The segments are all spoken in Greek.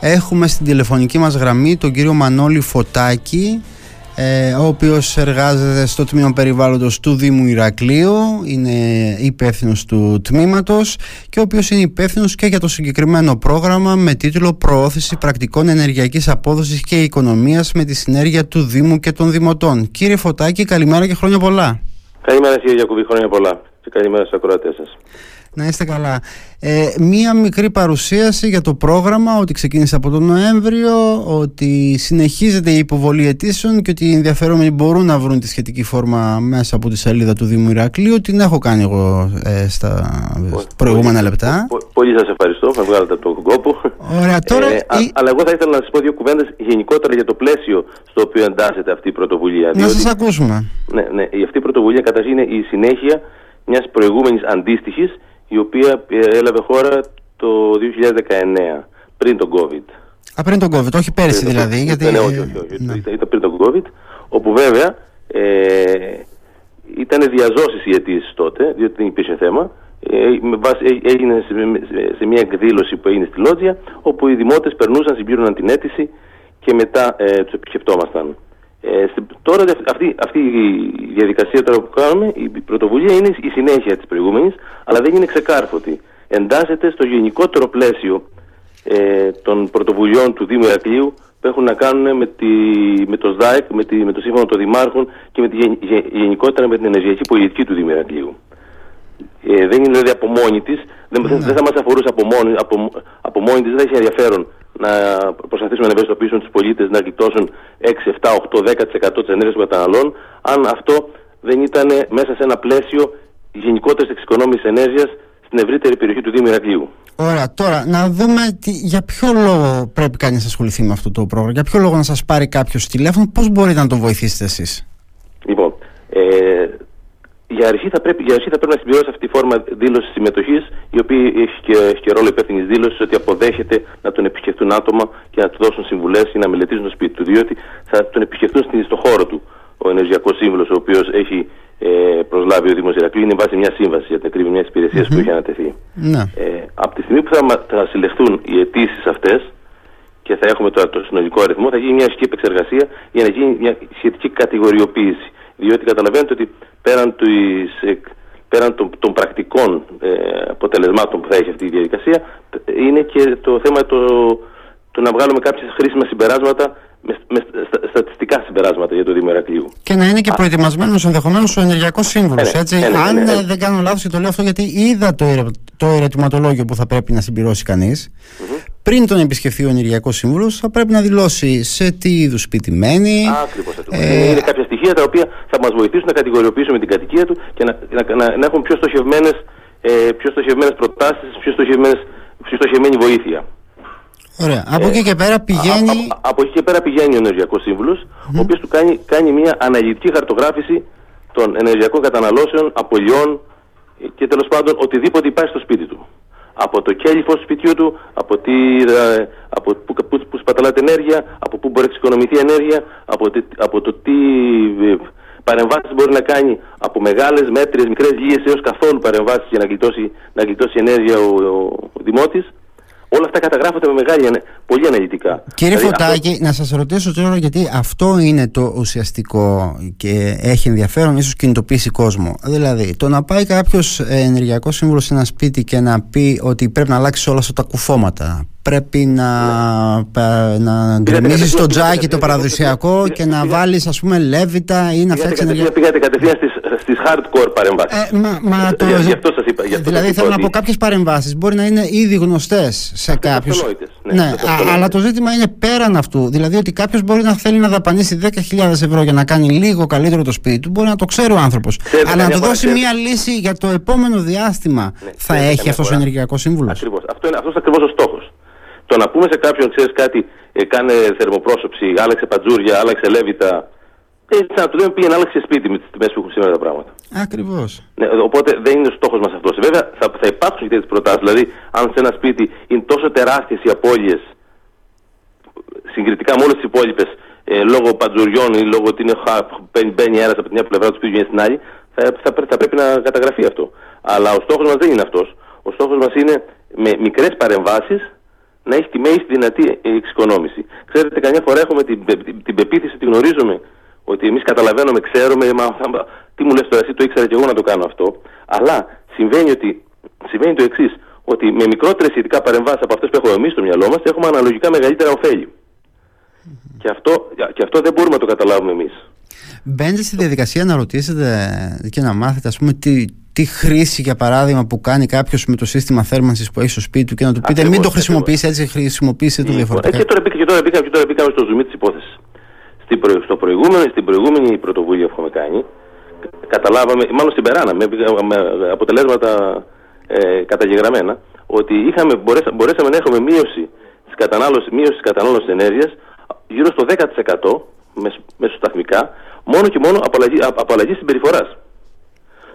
Έχουμε στην τηλεφωνική μας γραμμή τον κύριο Μανώλη Φωτάκη ε, ο οποίος εργάζεται στο τμήμα περιβάλλοντος του Δήμου Ηρακλείου είναι υπεύθυνος του τμήματος και ο οποίος είναι υπεύθυνος και για το συγκεκριμένο πρόγραμμα με τίτλο «Προώθηση πρακτικών ενεργειακής απόδοσης και οικονομίας με τη συνέργεια του Δήμου και των Δημοτών». Κύριε Φωτάκη, καλημέρα και χρόνια πολλά. Καλημέρα κύριε Γιακουβή, χρόνια πολλά και καλημέρα στους ακροατές σας. Να είστε καλά. Ε, μία μικρή παρουσίαση για το πρόγραμμα, ότι ξεκίνησε από τον Νοέμβριο, ότι συνεχίζεται η υποβολή αιτήσεων και ότι οι ενδιαφερόμενοι μπορούν να βρουν τη σχετική φόρμα μέσα από τη σελίδα του Δήμου Ηρακλείου. Την έχω κάνει εγώ ε, στα προηγούμενα λεπτά. Πολύ σας ευχαριστώ, θα βγάλετε τον κόπο. Ωραία, τώρα... Ε, αλλά εγώ θα ήθελα να σας πω δύο κουβέντες γενικότερα για το πλαίσιο στο οποίο εντάσσεται αυτή η πρωτοβουλία. Να σας ακούσουμε. Ναι, ναι, αυτή η πρωτοβουλία καταρχήν είναι η συνέχεια μιας προηγούμενης αντίστοιχης η οποία ε, έλαβε χώρα το 2019, πριν τον COVID. Α, πριν τον COVID, όχι πέρυσι δηλαδή. Γιατί... Ναι, όχι, όχι, όχι. Ναι. Ήταν πριν τον COVID, όπου βέβαια ε, ήταν διαζώσεις οι αιτήσεις τότε, διότι δεν υπήρχε θέμα. Ε, ε, έγινε σε, μια εκδήλωση που έγινε στη Λότζια, όπου οι δημότες περνούσαν, συμπλήρωναν την αίτηση και μετά ε, τους επισκεπτόμασταν. Ε, τώρα αυτή, αυτή η διαδικασία τώρα που κάνουμε, η πρωτοβουλία είναι η συνέχεια της προηγούμενης, αλλά δεν είναι ξεκάρφωτη. Εντάσσεται στο γενικότερο πλαίσιο ε, των πρωτοβουλειών του Δήμου Ερακλείου που έχουν να κάνουν με, τη, με το ΣΔΑΕΚ, με, τη, με το Σύμφωνο των Δημάρχων και με τη, γενικότερα με την ενεργειακή πολιτική του Δήμου Ερακλείου. Ε, δεν είναι δηλαδή από μόνη της, δεν, δεν θα μας αφορούσε από μόνη, από, από μόνη της, δεν έχει ενδιαφέρον να προσπαθήσουμε να ευαισθητοποιήσουμε τους πολίτες να γλιτώσουν 6, 7, 8, 10% της ενέργειας των καταναλών, αν αυτό δεν ήταν μέσα σε ένα πλαίσιο γενικότερης εξοικονόμησης ενέργειας στην ευρύτερη περιοχή του Δήμου Ηρακλείου. Ωραία, τώρα να δούμε τι, για ποιο λόγο πρέπει κανείς να ασχοληθεί με αυτό το πρόγραμμα, για ποιο λόγο να σας πάρει κάποιος τηλέφωνο, πώς μπορείτε να τον βοηθήσετε εσείς; Λοιπόν, ε, για αρχή θα πρέπει, για αρχή θα πρέπει να συμπληρώσει αυτή τη φόρμα δήλωσης συμμετοχής, η οποία έχει και, έχει και ρόλο υπεύθυνης δήλωσης ότι αποδέχεται να τον επισκεφτούν άτομα και να του δώσουν συμβουλές ή να μελετήσουν το σπίτι του, διότι θα τον επισκεφτούν στο χώρο του ο ενεργειακός σύμβουλος, ο οποίος έχει ε, προσλάβει ο Δήμος Ηρακλή, είναι βάσει μιας σύμβασης για την ακρίβεια μιας υπηρεσίας mm-hmm. που έχει ανατεθεί. Ναι. Ε, από τη στιγμή που θα, θα συλλεχθούν οι αιτήσεις αυτές και θα έχουμε το, το συνολικό αριθμό, θα γίνει μια σχετική επεξεργασία για να γίνει μια σχετική κατηγοριοποίηση. Διότι καταλαβαίνετε ότι πέραν, της, πέραν των, των πρακτικών ε, αποτελεσμάτων που θα έχει αυτή η διαδικασία είναι και το θέμα το, το να βγάλουμε κάποιες χρήσιμα συμπεράσματα με, με στατιστικά συμπεράσματα για το Δήμο Ερακλείου. Και να είναι και προετοιμασμένος ενδεχομένως ο ενεργειακός σύμβουλος. Ε, ναι, ναι, ναι, Αν ναι, δεν κάνω λάθος και το λέω αυτό, γιατί είδα το, το ερωτηματολόγιο που θα πρέπει να συμπληρώσει κανείς. Mm-hmm. Πριν τον επισκεφθεί ο ενεργειακός σύμβουλος, θα πρέπει να δηλώσει σε τι είδους σπίτι μένει. Ακριβώς. Ε, είναι κάποια στοιχεία τα οποία θα μας βοηθήσουν να κατηγοριοποιήσουμε την κατοικία του και να, να, να, να έχουμε πιο στοχευμένες ε, πιο στοχευμένες προτάσεις, πιο, πιο στοχευμένη βοήθεια. Ωραία. Από εκεί και πέρα πηγαίνει. Α, α, από εκεί και πέρα πηγαίνει ο Ενεργειακός Σύμβουλος, ο οποίος του κάνει, κάνει μια αναλυτική χαρτογράφηση των ενεργειακών καταναλώσεων, απολειών και τέλος πάντων οτιδήποτε υπάρχει στο σπίτι του. Από το κέλυφο του σπιτιού του, από, τι, ε, από που, που, που σπαταλάται ενέργεια, από πού μπορεί να εξοικονομηθεί ενέργεια, από, από το τι ε, παρεμβάσεις μπορεί να κάνει από μεγάλες, μέτριες, μικρές, λίγες έως καθόλου παρεμβάσεις για να γλιτώσει, να γλιτώσει ενέργεια ο, ο, ο δημότης. Όλα αυτά καταγράφονται με μεγάλη, πολύ αναλυτικά. Κύριε δηλαδή, Φωτάκη, αυτό... να σας ρωτήσω τώρα γιατί αυτό είναι το ουσιαστικό και έχει ενδιαφέρον, ίσως κινητοποιήσει κόσμο. Δηλαδή, το να πάει κάποιος ενεργειακός σύμβουλος σε ένα σπίτι και να πει ότι πρέπει να αλλάξει όλα αυτά τα κουφώματα, πρέπει να, ναι. να γκρεμίσει το τζάκι το παραδοσιακό και να βάλεις ας πούμε λέβητα ή να φτιάξεις ενεργειακό. Πήγατε κατευθείαν στις hardcore παρεμβάσεις. Ε, μα, μα το... Γι' αυτό σας είπα. δηλαδή θέλω να πω κάποιες παρεμβάσεις μπορεί να είναι ήδη γνωστές σε κάποιους. Ναι, ναι αλλά το ζήτημα είναι πέραν αυτού. Δηλαδή ότι κάποιος μπορεί να θέλει να δαπανίσει 10.000 ευρώ για να κάνει λίγο καλύτερο το σπίτι του, μπορεί να το ξέρει ο άνθρωπος. Αλλά να του δώσει μία λύση για το επόμενο διάστημα ναι, θα έχει αυτός ο ενεργειακός σύμβουλος. Ακριβώς. Αυτός είναι ακριβώς ο στόχος. Το να πούμε σε κάποιον, ξέρεις κάτι, ε, κάνε θερμοπρόσωψη, άλλαξε πατζούρια, άλλαξε λέβητα, έτσι να του λέμε πήγαινε άλλαξε σπίτι με τις τιμές που έχουν σήμερα τα πράγματα. Ακριβώς. Ναι, οπότε δεν είναι ο στόχος μας αυτός. Βέβαια θα, θα υπάρξουν και τέτοιες προτάσεις. Δηλαδή, αν σε ένα σπίτι είναι τόσο τεράστιες οι απώλειες συγκριτικά με όλες τις υπόλοιπες ε, λόγω πατζουριών ή λόγω ότι είναι, μπαίνει αέρα από την μια πλευρά του σπίτιου στην άλλη, θα, θα, θα, πρέπει να καταγραφεί αυτό. Αλλά ο στόχος μας δεν είναι αυτός. Ο στόχος μας είναι με μικρές παρεμβάσεις να έχει τη μέγιστη δυνατή εξοικονόμηση. Ξέρετε, καμιά φορά έχουμε την, την, την πεποίθηση ότι γνωρίζουμε ότι εμείς καταλαβαίνουμε, ξέρουμε, μα, τι μου λες τώρα, εσύ το ήξερα και εγώ να το κάνω αυτό. Αλλά συμβαίνει, ότι, συμβαίνει το εξής, ότι με μικρότερες ειδικά παρεμβάσεις από αυτές που έχουμε εμείς στο μυαλό μας, έχουμε αναλογικά μεγαλύτερα ωφέλη. Και αυτό, και αυτό δεν μπορούμε να το καταλάβουμε εμείς. Μπαίνετε στη διαδικασία να ρωτήσετε και να μάθετε, ας πούμε, τι, τι χρήση, για παράδειγμα, που κάνει κάποιος με το σύστημα θέρμανσης που έχει στο σπίτι του και να του πείτε: Μην το χρησιμοποιήσει έτσι, χρησιμοποιήσει το διαφορετικά. Ε, και τώρα μπήκα, και τώρα μπήκα, και τώρα μπήκα στο ζουμί της υπόθεσης. Στην, στο προηγούμενο, στην προηγούμενη πρωτοβουλία που έχουμε κάνει, καταλάβαμε, μάλλον συμπεράναμε με αποτελέσματα ε, καταγεγραμμένα, ότι είχαμε, μπορέσα, μπορέσαμε να έχουμε μείωση της κατανάλωση, μείωση κατανάλωσης ενέργειας γύρω στο 10% μεσοσταθμικά, μόνο και μόνο από αλλαγή, από αλλαγή συμπεριφοράς.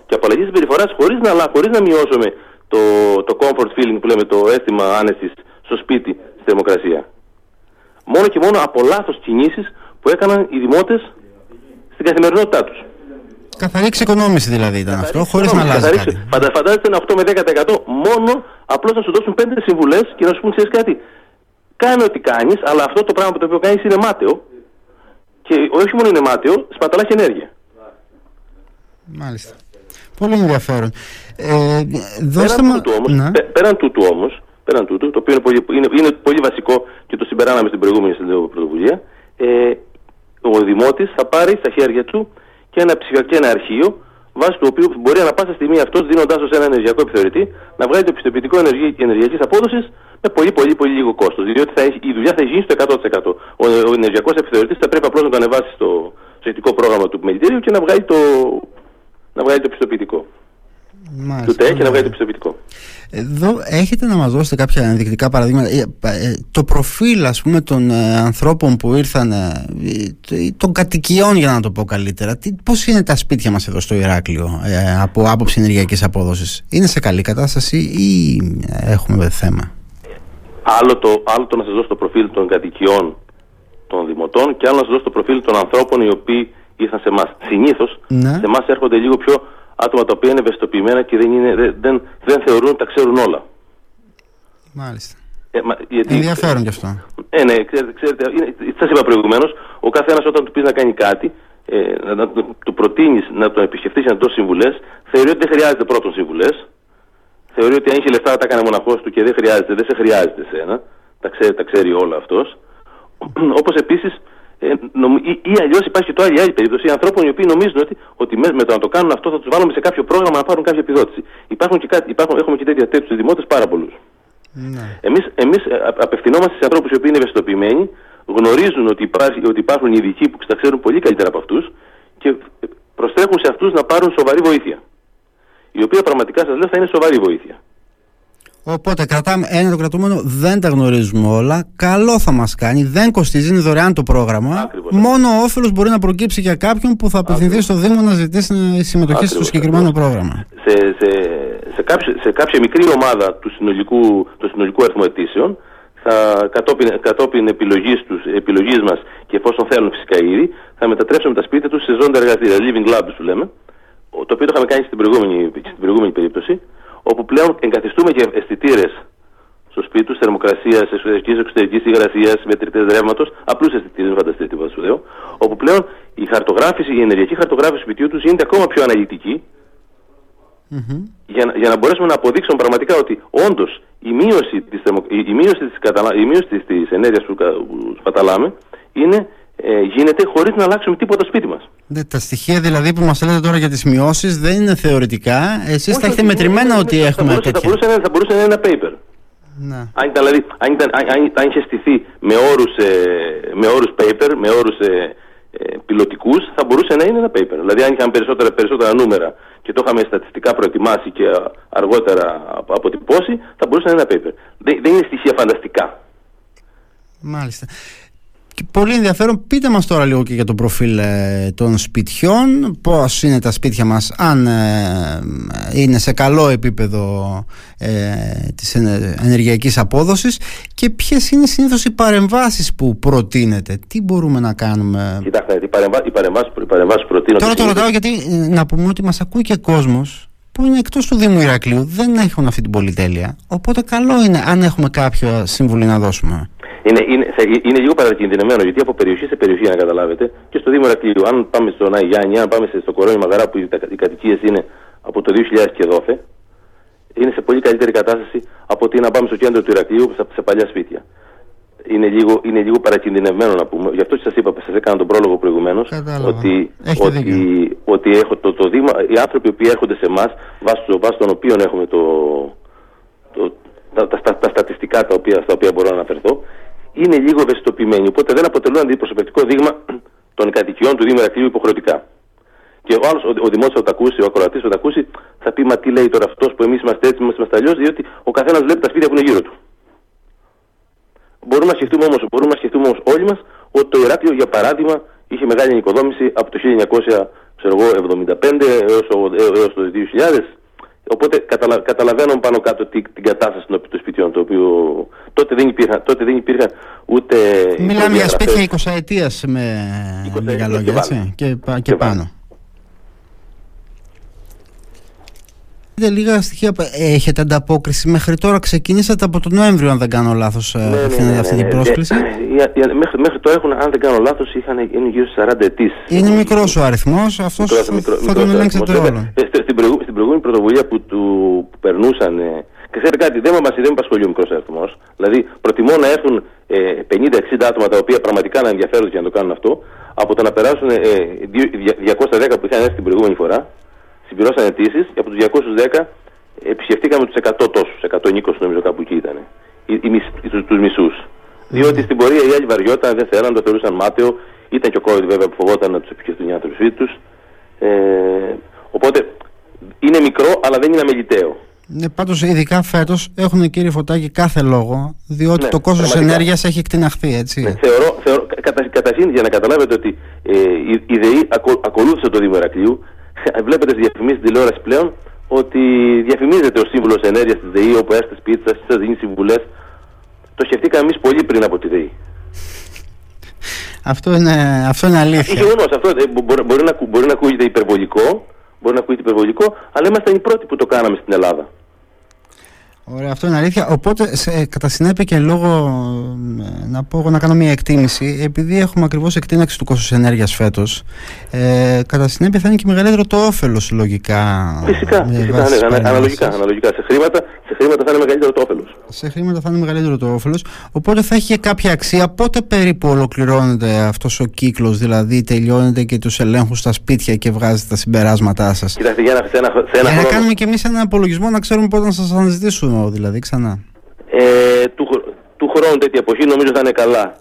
Και από αλλαγή συμπεριφοράς χωρίς να, χωρίς να μειώσουμε το, το comfort feeling που λέμε, το αίσθημα άνεσης στο σπίτι, στη θερμοκρασία. Μόνο και μόνο από λάθος κινήσεις που έκαναν οι δημότες στην καθημερινότητά τους. Καθαρή εξοικονόμηση δηλαδή ήταν αυτό, χωρίς να αλλάζει. Καθαρή, κάτι. Φαντα, φαντάζεστε ένα 8 με 10% μόνο απλώς να σου δώσουν 5 συμβουλές και να σου πούν ξέρεις κάτι. Κάνε ό,τι κάνεις, αλλά αυτό το πράγμα που το οποίο κάνεις είναι μάταιο. Και όχι μόνο είναι μάταιο, σπαταλά και ενέργεια. Μάλιστα. Πολύ ενδιαφέρον. Ε, πέραν, μα... τούτου όμως, ναι. πέραν τούτου όμως, πέραν τούτου, το οποίο είναι πολύ, είναι, είναι πολύ βασικό και το συμπεράναμε στην προηγούμενη πρωτοβουλία, ε, ο Δημότης θα πάρει στα χέρια του και ένα ψηφιακό ένα αρχείο βάσει του οποίου μπορεί ανα πάσα στιγμή αυτός δίνοντάς ως ένα ενεργειακό επιθεωρητή να βγάλει το πιστοποιητικό ενεργειακής απόδοσης με πολύ πολύ πολύ λίγο κόστος. Διότι θα έχει, η δουλειά θα γίνει στο 100%. Ο, ο ενεργειακός επιθεωρητής θα πρέπει απλώς να το ανεβάσει στο σχετικό πρόγραμμα του επιμελητήριου και να βγάλει το, να βγάλει το πιστοποιητικό. Μάλιστα, του ΤΕ και να βγάλει το πιστοποιητικό. Εδώ έχετε να μας δώσετε κάποια ενδεικτικά παραδείγματα; Ε, ε, το προφίλ ας πούμε των ε, ανθρώπων που ήρθαν, των κατοικιών για να το πω καλύτερα, τι, πώς είναι τα σπίτια μας εδώ στο Ηράκλειο από άποψη ενεργειακής απόδοσης; Είναι σε καλή κατάσταση ή έχουμε θέμα; Άλλο το, άλλο το να σας δώσω το προφίλ των κατοικιών των δημοτών και άλλο να σας δώσω το προφίλ των ανθρώπων οι οποίοι ήρθαν σε εμάς. Συνήθως ναι. σε εμάς έρχονται λίγο πιο άτομα τα οποία είναι ευαισθητοποιημένα και δεν, είναι, δεν, δεν θεωρούν ότι τα ξέρουν όλα. Μάλιστα. Ε, μα, γιατί, Ενδιαφέρον κι αυτό. Ε, ναι, ξέρετε, ξέρετε σας είπα προηγουμένως, ο καθένας όταν του πεις να κάνει κάτι, ε, να, να, του προτείνεις να τον επισκεφτεί να του δώσεις συμβουλές, θεωρεί ότι δεν χρειάζεται πρώτον συμβουλές. Θεωρεί ότι αν είχε λεφτά τα έκανε μοναχός του και δεν χρειάζεται, δεν σε χρειάζεται σένα. Τα ξέρει, τα ξέρει όλα αυτός. Όπως επίσης ε, ή, ή αλλιώς υπάρχει και το άλλη, άλλη περίπτωση ανθρώπων οι οποίοι νομίζουν ότι, ότι με, με το να το κάνουν αυτό θα τους βάλουμε σε κάποιο πρόγραμμα να πάρουν κάποια επιδότηση. Υπάρχουν και κάτι, υπάρχουν, έχουμε και τέτοια τέτοιους δημότες πάρα πολλούς. Ναι. Εμεί εμείς ε, απευθυνόμαστε σε ανθρώπους οι οποίοι είναι ευαισθητοποιημένοι, γνωρίζουν ότι, υπάρχει, ότι υπάρχουν ειδικοί που τα ξέρουν πολύ καλύτερα από αυτούς και προστρέχουν σε αυτούς να πάρουν σοβαρή βοήθεια. Η οποία πραγματικά σας λέω θα είναι σοβαρή βοήθεια. Οπότε κρατάμε ένα το κρατούμενο, δεν τα γνωρίζουμε όλα. Καλό θα μας κάνει, δεν κοστίζει, είναι δωρεάν το πρόγραμμα. Ακριβώς. Μόνο όφελος μπορεί να προκύψει για κάποιον που θα απευθυνθεί στο Δήμο να ζητήσει συμμετοχή Ακριβώς. στο συγκεκριμένο πρόγραμμα. Σε, σε, σε, κάποια, σε κάποια μικρή ομάδα του συνολικού, του συνολικού αριθμού αιτήσεων, θα, κατόπιν, κατόπιν επιλογής, τους, επιλογής μας και εφόσον θέλουν φυσικά ήδη, θα μετατρέψουμε τα σπίτια τους σε ζώντα εργαστήρια, living labs που λέμε, το οποίο το είχαμε κάνει στην προηγούμενη, στην προηγούμενη περίπτωση, όπου πλέον εγκαθιστούμε και αισθητήρες στο σπίτι τους, θερμοκρασίας, εσωτερικής, εξωτερικής υγρασίας, μετρητέ ρεύματος, απλούς αισθητήρες, φανταστείτε τι σου λέω, όπου πλέον η χαρτογράφηση, η ενεργειακή χαρτογράφηση του σπιτιού τους γίνεται ακόμα πιο αναλυτική, mm-hmm. για, να, για να μπορέσουμε να αποδείξουμε πραγματικά ότι όντως η μείωση της η, μείωση της, η μείωση της, της ενέργειας που, που σπαταλάμε είναι ε, γίνεται χωρίς να αλλάξουμε τίποτα σπίτι μας. Ναι, τα στοιχεία δηλαδή που μας λέτε τώρα για τις μειώσεις δεν είναι θεωρητικά. Εσείς θα έχετε μετρημένα ότι θα έχουμε μπορούσε, τέτοια; Θα μπορούσε, θα μπορούσε να είναι ένα paper. Ναι. Αν, ήταν, δηλαδή, αν, ήταν, αν, αν είχε στηθεί με όρους ε, με όρους paper, με όρους ε, ε, πιλωτικούς, θα μπορούσε να είναι ένα paper. Δηλαδή, αν είχαμε περισσότερα, περισσότερα νούμερα και το είχαμε στατιστικά προετοιμάσει και αργότερα αποτυπώσει, θα μπορούσε να είναι ένα paper. Δεν, δεν είναι στοιχεία φανταστικά. Μάλιστα. Και πολύ ενδιαφέρον, πείτε μας τώρα λίγο και για το προφίλ ε, των σπιτιών, πώς είναι τα σπίτια μας, αν ε, είναι σε καλό επίπεδο ε, της ενεργειακής απόδοσης και ποιες είναι συνήθως οι παρεμβάσεις που προτείνετε, τι μπορούμε να κάνουμε; Κοιτάξτε, οι παρεμβάσεις, οι παρεμβάσεις, οι παρεμβάσεις προτείνονται... Τώρα το ρωτάω γιατί ε, να πούμε ότι μας ακούει και κόσμος που είναι εκτός του Δήμου Ηρακλείου δεν έχουν αυτή την πολυτέλεια. Οπότε καλό είναι αν έχουμε κάποια σύμβουλη να δώσουμε. Είναι, είναι, είναι λίγο παρακινδυνευμένο γιατί από περιοχή σε περιοχή, να καταλάβετε, και στο Δήμο Ηρακλείου, αν πάμε στον Αγιάννη, αν πάμε στο Κορώνη Μαγαρά που οι κατοικίες είναι από το 2000 και δόθε, είναι σε πολύ καλύτερη κατάσταση από ότι να πάμε στο κέντρο του Ηρακλείου σε παλιά σπίτια είναι λίγο, είναι λίγο παρακινδυνευμένο να πούμε. Γι' αυτό σας είπα, σας έκανα τον πρόλογο προηγουμένως, ότι, ότι, ότι έχω το, το Δήμα, οι άνθρωποι που έρχονται σε εμάς, βάσει των οποίων έχουμε το, το, τα, τα, τα, στατιστικά τα οποία, στα οποία μπορώ να αναφερθώ, είναι λίγο ευαισθητοποιημένοι. Οπότε δεν αποτελούν αντιπροσωπευτικό δείγμα των κατοικιών του Δήμου Ερακλείου υποχρεωτικά. Και ο άλλος, ο, ο δημόσιος θα τα ακούσει, ο ακροατής θα τα ακούσει, θα πει Μα τι λέει τώρα αυτός που εμείς είμαστε έτσι, είμαστε αλλιώς, διότι ο καθένας βλέπει τα σπίτια που είναι γύρω του. Μπορούμε να σκεφτούμε όμως, μπορούμε να σκεφτούμε όμως όλοι μας ότι το Ηράκλειο για παράδειγμα είχε μεγάλη ενοικοδόμηση από το 1975 έως, έως το 2000 Οπότε καταλα, καταλαβαίνω πάνω κάτω τι, την κατάσταση των σπιτιών, το οποίο τότε δεν υπήρχαν, τότε δεν υπήρχαν ούτε. Μιλάμε για σπίτια 20 ετία με λίγα λόγια, έτσι. Και, και, και πάνω. Λίγα στοιχεία έχετε ανταπόκριση. Μέχρι τώρα ξεκινήσατε από τον Νοέμβριο, αν δεν κάνω λάθος, ε, ναι, ναι, ναι, αυτή την ναι. πρόσκληση. Ε, μέχρι, μέχρι τώρα έχουν, αν δεν κάνω λάθος, είναι γύρω στις 40 αιτήσεις. Είναι μικρός ο αριθμός, αυτός θα τον ελέγξετε όλο. Ε, στην, προηγούμενη πρωτοβουλία που, του, που περνούσαν. Και ξέρετε κάτι, δεν μας δεν απασχολεί ο μικρός αριθμός. Δηλαδή, προτιμώ να έρθουν ε, 50-60 άτομα τα οποία πραγματικά να ενδιαφέρονται για να το κάνουν αυτό, από το να περάσουν ε, 210 που είχαν έρθει την προηγούμενη φορά συμπληρώσαν αιτήσεις και από τους 210 επισκεφτήκαμε τους 100 τόσους, 120 νομίζω κάπου εκεί ήταν. Τους μισούς. Διότι στην πορεία οι άλλοι βαριόταν, δεν θέλαν, το θεωρούσαν μάταιο. Ήταν και ο COVID βέβαια που φοβόταν να τους επισκεφτούν οι άνθρωποι τους. Ε, οπότε είναι μικρό, αλλά δεν είναι αμεληταίο. Ναι, πάντως ειδικά φέτος έχουν κύριε Φωτάκη κάθε λόγο διότι ναι, το κόστος ενέργειας έχει εκτιναχθεί έτσι. Ναι, θεωρώ, θεωρώ κατά, καταρχήν για να καταλάβετε ότι ε, η, η ΔΕΗ ακολούθησε το Δήμο Ερακλείου βλέπετε στι διαφημίσεις τηλεόρασης πλέον ότι διαφημίζεται ο σύμβουλος ενέργειας της ΔΕΗ όπου έρθει σπίτι σας, σα δίνει συμβουλές. Το σκεφτήκαμε εμείς πολύ πριν από τη ΔΕΗ. Αυτό είναι, αυτό είναι αλήθεια. Γεγονός. Αυτό ε, μπορεί, μπορεί, να, μπορεί να ακούγεται υπερβολικό, μπορεί να ακούγεται υπερβολικό, αλλά είμαστε οι πρώτοι που το κάναμε στην Ελλάδα. Ωραία, αυτό είναι αλήθεια. Οπότε, σε, κατά συνέπεια και λόγω να πω να κάνω μια εκτίμηση, επειδή έχουμε ακριβώς εκτείναξη του κόστους ενέργειας φέτος, ε, κατά συνέπεια θα είναι και μεγαλύτερο το όφελος λογικά. Φυσικά, φυσικά ναι, αναλογικά, αναλογικά. Σε χρήματα, σε χρήματα θα είναι μεγαλύτερο το όφελος. Σε χρήματα θα είναι μεγαλύτερο το όφελος. Οπότε θα έχει και κάποια αξία. Πότε περίπου ολοκληρώνεται αυτός ο κύκλος, δηλαδή τελειώνεται και τους ελέγχους στα σπίτια και βγάζετε τα συμπεράσματά σας; Κοιτάξτε, για να, σε ένα, σε ένα για να κάνουμε κι εμείς έναν απολογισμό να ξέρουμε πότε να σας αναζητήσουμε δηλαδή ξανά. Ε, του, του χρόνου τέτοια εποχή νομίζω θα είναι καλά.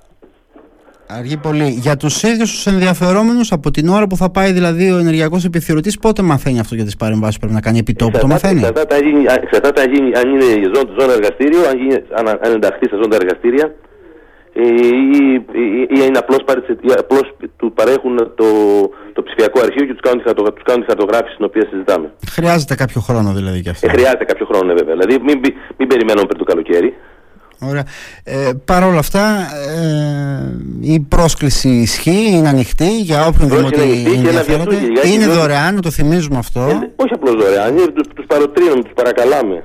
Αργεί πολύ. Για τους ίδιους τους ενδιαφερόμενους, από την ώρα που θα πάει δηλαδή ο ενεργειακός επιθεωρητής, πότε μαθαίνει αυτό για τις παρεμβάσεις που πρέπει να κάνει επί τόπου, το μαθαίνει; Εξαρτάται αν, αν είναι ζώνη, εργαστήριο, αν, γίνει, αν, αν ενταχθεί σε ζώνη εργαστήρια ε, ή, ή, ή είναι απλώς, απλώς του παρέχουν το, το ψηφιακό αρχείο και τους κάνουν, τους κάνουν τη χαρτογράφηση την οποία συζητάμε. Χρειάζεται κάποιο χρόνο δηλαδή και αυτό. Ε, χρειάζεται κάποιο χρόνο ναι, βέβαια. Δηλαδή μην, μην περιμένουμε πριν το καλοκαίρι. Ωραία. Ε, Παρ' όλα αυτά, ε, η πρόσκληση ισχύει, είναι ανοιχτή για όποιον δημοτή ενδιαφέρεται. Είναι δωρεάν, να το θυμίζουμε αυτό. Ε, όχι απλώς δωρεάν, τους, τους παροτρύνουμε, τους παρακαλάμε.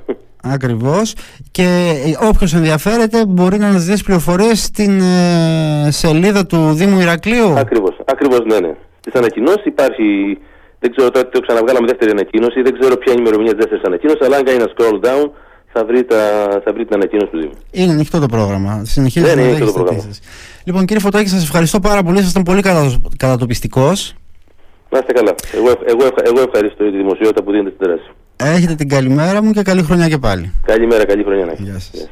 Ακριβώς. Και όποιος ενδιαφέρεται μπορεί να αναζητήσει πληροφορίες στην ε, σελίδα του Δήμου Ηρακλείου. Ακριβώς. Ακριβώς, ναι, ναι. Τη ανακοινώσεις υπάρχει. Δεν ξέρω τώρα το ξαναβγάλαμε δεύτερη ανακοίνωση. Δεν ξέρω ποια είναι η ημερομηνία της δεύτερης ανακοίνωσης. Αλλά αν κάνει ένα scroll down θα βρει, τα, θα βρει την ανακοίνωση του Δήμου. Είναι ανοιχτό το πρόγραμμα. Συνεχίζεις ναι, είναι το πρόγραμμα. Λοιπόν, κύριε Φωτάκη, σας ευχαριστώ πάρα πολύ. Ήσασταν πολύ κατατοπιστικός. Να είστε καλά. Εγώ, εγώ, εγώ ευχαριστώ για τη δημοσιότητα που δίνετε στην τεράστια. Έχετε την καλημέρα μου και καλή χρονιά και πάλι. Καλημέρα, καλή χρονιά να Γεια σας.